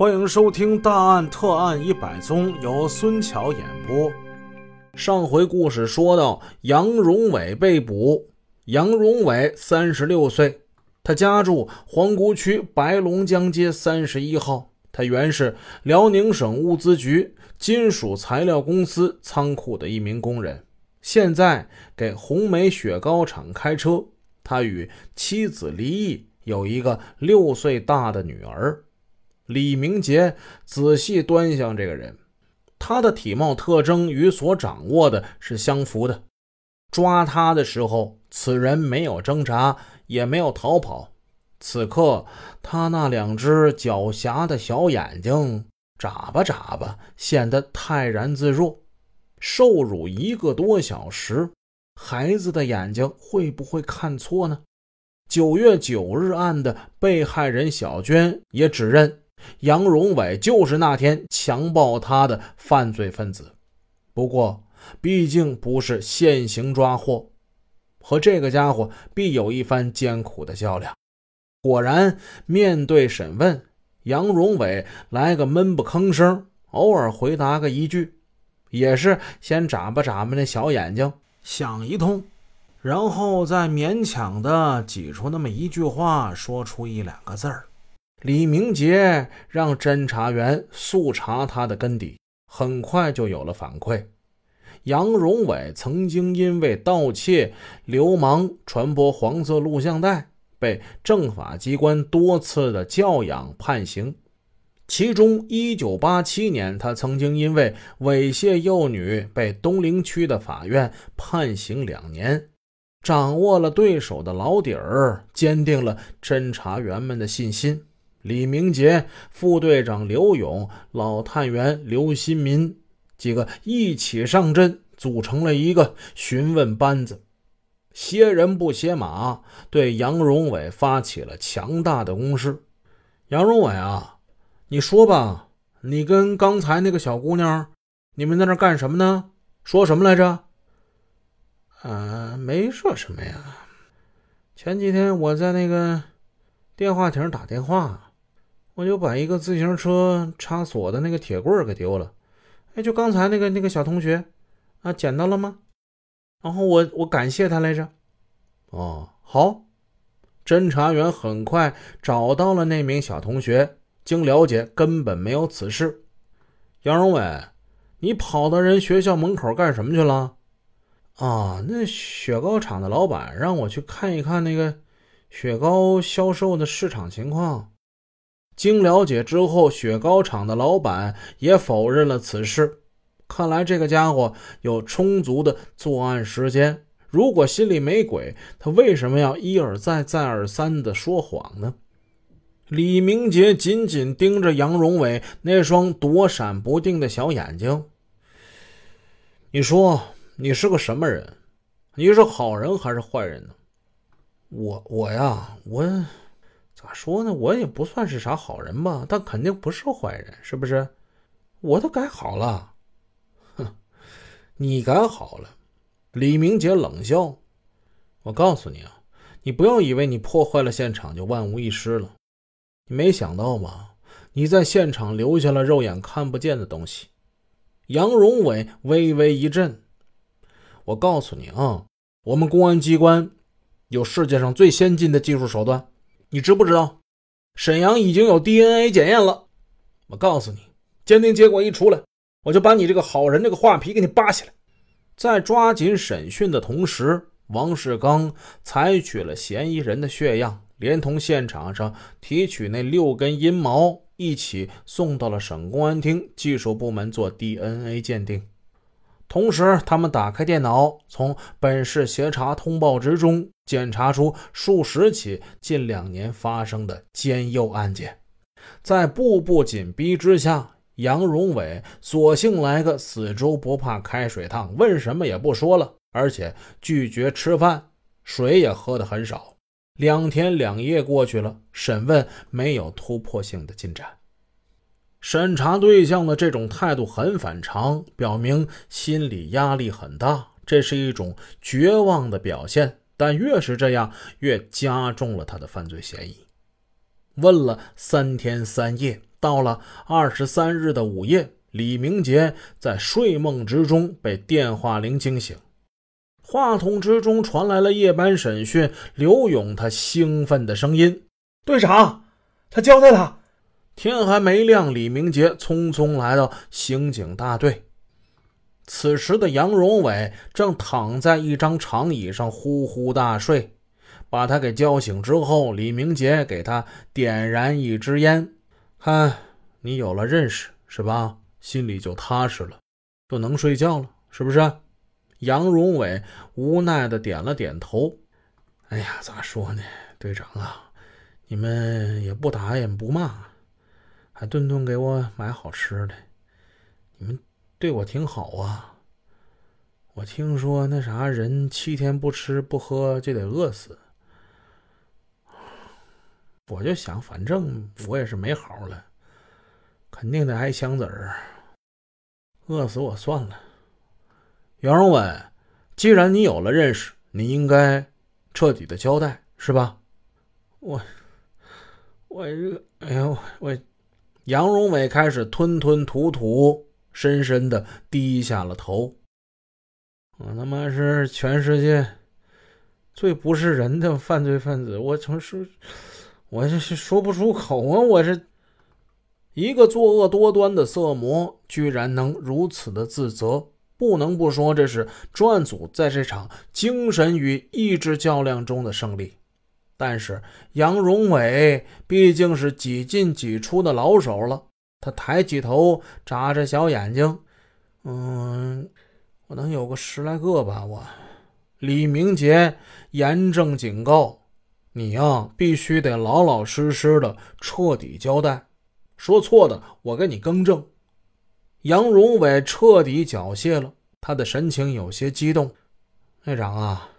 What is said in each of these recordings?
欢迎收听《大案特案一百宗》，由孙桥演播。上回故事说到，杨荣伟被捕。杨荣伟三十六岁，他家住皇姑区白龙江街三十一号。他原是辽宁省物资局金属材料公司仓库的一名工人，现在给红梅雪糕厂开车。他与妻子离异，有一个六岁大的女儿。李明杰仔细端详这个人，他的体貌特征与所掌握的是相符的。抓他的时候，此人没有挣扎，也没有逃跑。此刻，他那两只狡黠的小眼睛眨巴眨巴，显得泰然自若。受辱一个多小时，孩子的眼睛会不会看错呢？九月九日案的被害人小娟也指认。杨荣伟就是那天强暴他的犯罪分子，不过毕竟不是现行抓获，和这个家伙必有一番艰苦的较量。果然，面对审问，杨荣伟来个闷不吭声，偶尔回答个一句，也是先眨巴眨巴那小眼睛，想一通，然后再勉强的挤出那么一句话，说出一两个字儿。李明杰让侦查员速查他的根底，很快就有了反馈。杨荣伟曾经因为盗窃、流氓、传播黄色录像带，被政法机关多次的教养判刑。其中，1987年，他曾经因为猥亵幼女被东陵区的法院判刑两年。掌握了对手的老底儿，坚定了侦查员们的信心。李明杰、副队长刘勇、老探员刘新民几个一起上阵，组成了一个询问班子，歇人不歇马，对杨荣伟发起了强大的攻势。杨荣伟啊，你说吧，你跟刚才那个小姑娘，你们在那干什么呢？说什么来着？啊，没说什么呀。前几天我在那个电话亭打电话。我就把一个自行车插锁的那个铁棍给丢了，哎，就刚才那个那个小同学，啊，捡到了吗？然后我我感谢他来着。哦，好，侦查员很快找到了那名小同学，经了解根本没有此事。杨荣伟，你跑到人学校门口干什么去了？啊，那雪糕厂的老板让我去看一看那个雪糕销售的市场情况。经了解之后，雪糕厂的老板也否认了此事。看来这个家伙有充足的作案时间。如果心里没鬼，他为什么要一而再、再而三的说谎呢？李明杰紧紧盯着杨荣伟那双躲闪不定的小眼睛。你说，你是个什么人？你是好人还是坏人呢？我我呀，我。咋说呢？我也不算是啥好人吧，但肯定不是坏人，是不是？我都改好了。哼，你改好了？李明杰冷笑。我告诉你啊，你不要以为你破坏了现场就万无一失了。你没想到吧？你在现场留下了肉眼看不见的东西。杨荣伟微微一震。我告诉你啊，我们公安机关有世界上最先进的技术手段。你知不知道，沈阳已经有 DNA 检验了？我告诉你，鉴定结果一出来，我就把你这个好人这个画皮给你扒下来。在抓紧审讯的同时，王世刚采取了嫌疑人的血样，连同现场上提取那六根阴毛一起送到了省公安厅技术部门做 DNA 鉴定。同时，他们打开电脑，从本市协查通报值中检查出数十起近两年发生的奸诱案件。在步步紧逼之下，杨荣伟索性来个死猪不怕开水烫，问什么也不说了，而且拒绝吃饭，水也喝得很少。两天两夜过去了，审问没有突破性的进展。审查对象的这种态度很反常，表明心理压力很大，这是一种绝望的表现。但越是这样，越加重了他的犯罪嫌疑。问了三天三夜，到了二十三日的午夜，李明杰在睡梦之中被电话铃惊醒，话筒之中传来了夜班审讯刘勇他兴奋的声音：“队长，他交代了。”天还没亮，李明杰匆匆来到刑警大队。此时的杨荣伟正躺在一张长椅上呼呼大睡。把他给叫醒之后，李明杰给他点燃一支烟，看你有了认识是吧？心里就踏实了，就能睡觉了，是不是？杨荣伟无奈的点了点头。哎呀，咋说呢，队长啊，你们也不打也不骂，还顿顿给我买好吃的，你们对我挺好啊。我听说那啥人七天不吃不喝就得饿死。我就想，反正我也是没好了，肯定得挨枪子儿，饿死我算了。杨荣伟，既然你有了认识，你应该彻底的交代，是吧？我，我这，哎呦，我，杨荣伟开始吞吞吐吐，深深的低下了头。我他妈是全世界最不是人的犯罪分子，我从是。我这是说不出口啊！我这一个作恶多端的色魔，居然能如此的自责，不能不说这是专案组在这场精神与意志较量中的胜利。但是杨荣伟毕竟是几进几出的老手了，他抬起头，眨着小眼睛，嗯，我能有个十来个吧？我李明杰严正警告。你呀，必须得老老实实的彻底交代，说错的我给你更正。杨荣伟彻底缴械了，他的神情有些激动。队长啊，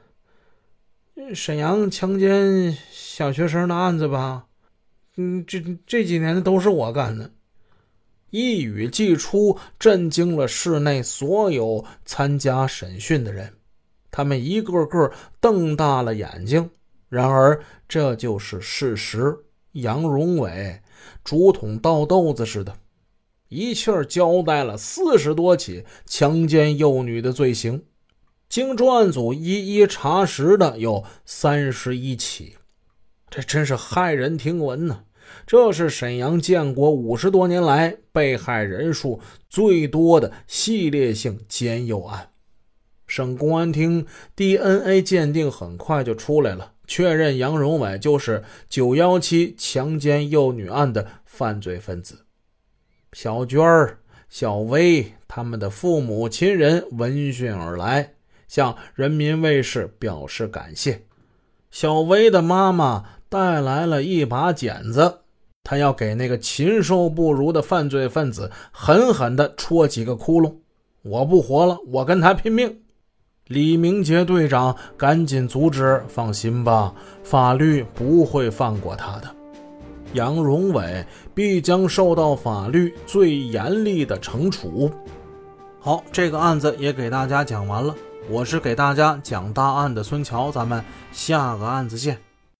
沈阳强奸小学生的案子吧，嗯，这这几年的都是我干的。一语既出，震惊了室内所有参加审讯的人，他们一个个瞪大了眼睛。然而，这就是事实。杨荣伟竹筒倒豆子似的，一气儿交代了四十多起强奸幼女的罪行，经专案组一一查实的有三十一起，这真是骇人听闻呐！这是沈阳建国五十多年来被害人数最多的系列性奸幼案。省公安厅 DNA 鉴定很快就出来了。确认杨荣伟就是九幺七强奸幼女案的犯罪分子。小娟儿、小薇他们的父母亲人闻讯而来，向人民卫视表示感谢。小薇的妈妈带来了一把剪子，她要给那个禽兽不如的犯罪分子狠狠地戳几个窟窿。我不活了，我跟他拼命。李明杰队长赶紧阻止，放心吧，法律不会放过他的。杨荣伟必将受到法律最严厉的惩处。好，这个案子也给大家讲完了。我是给大家讲大案的孙桥，咱们下个案子见。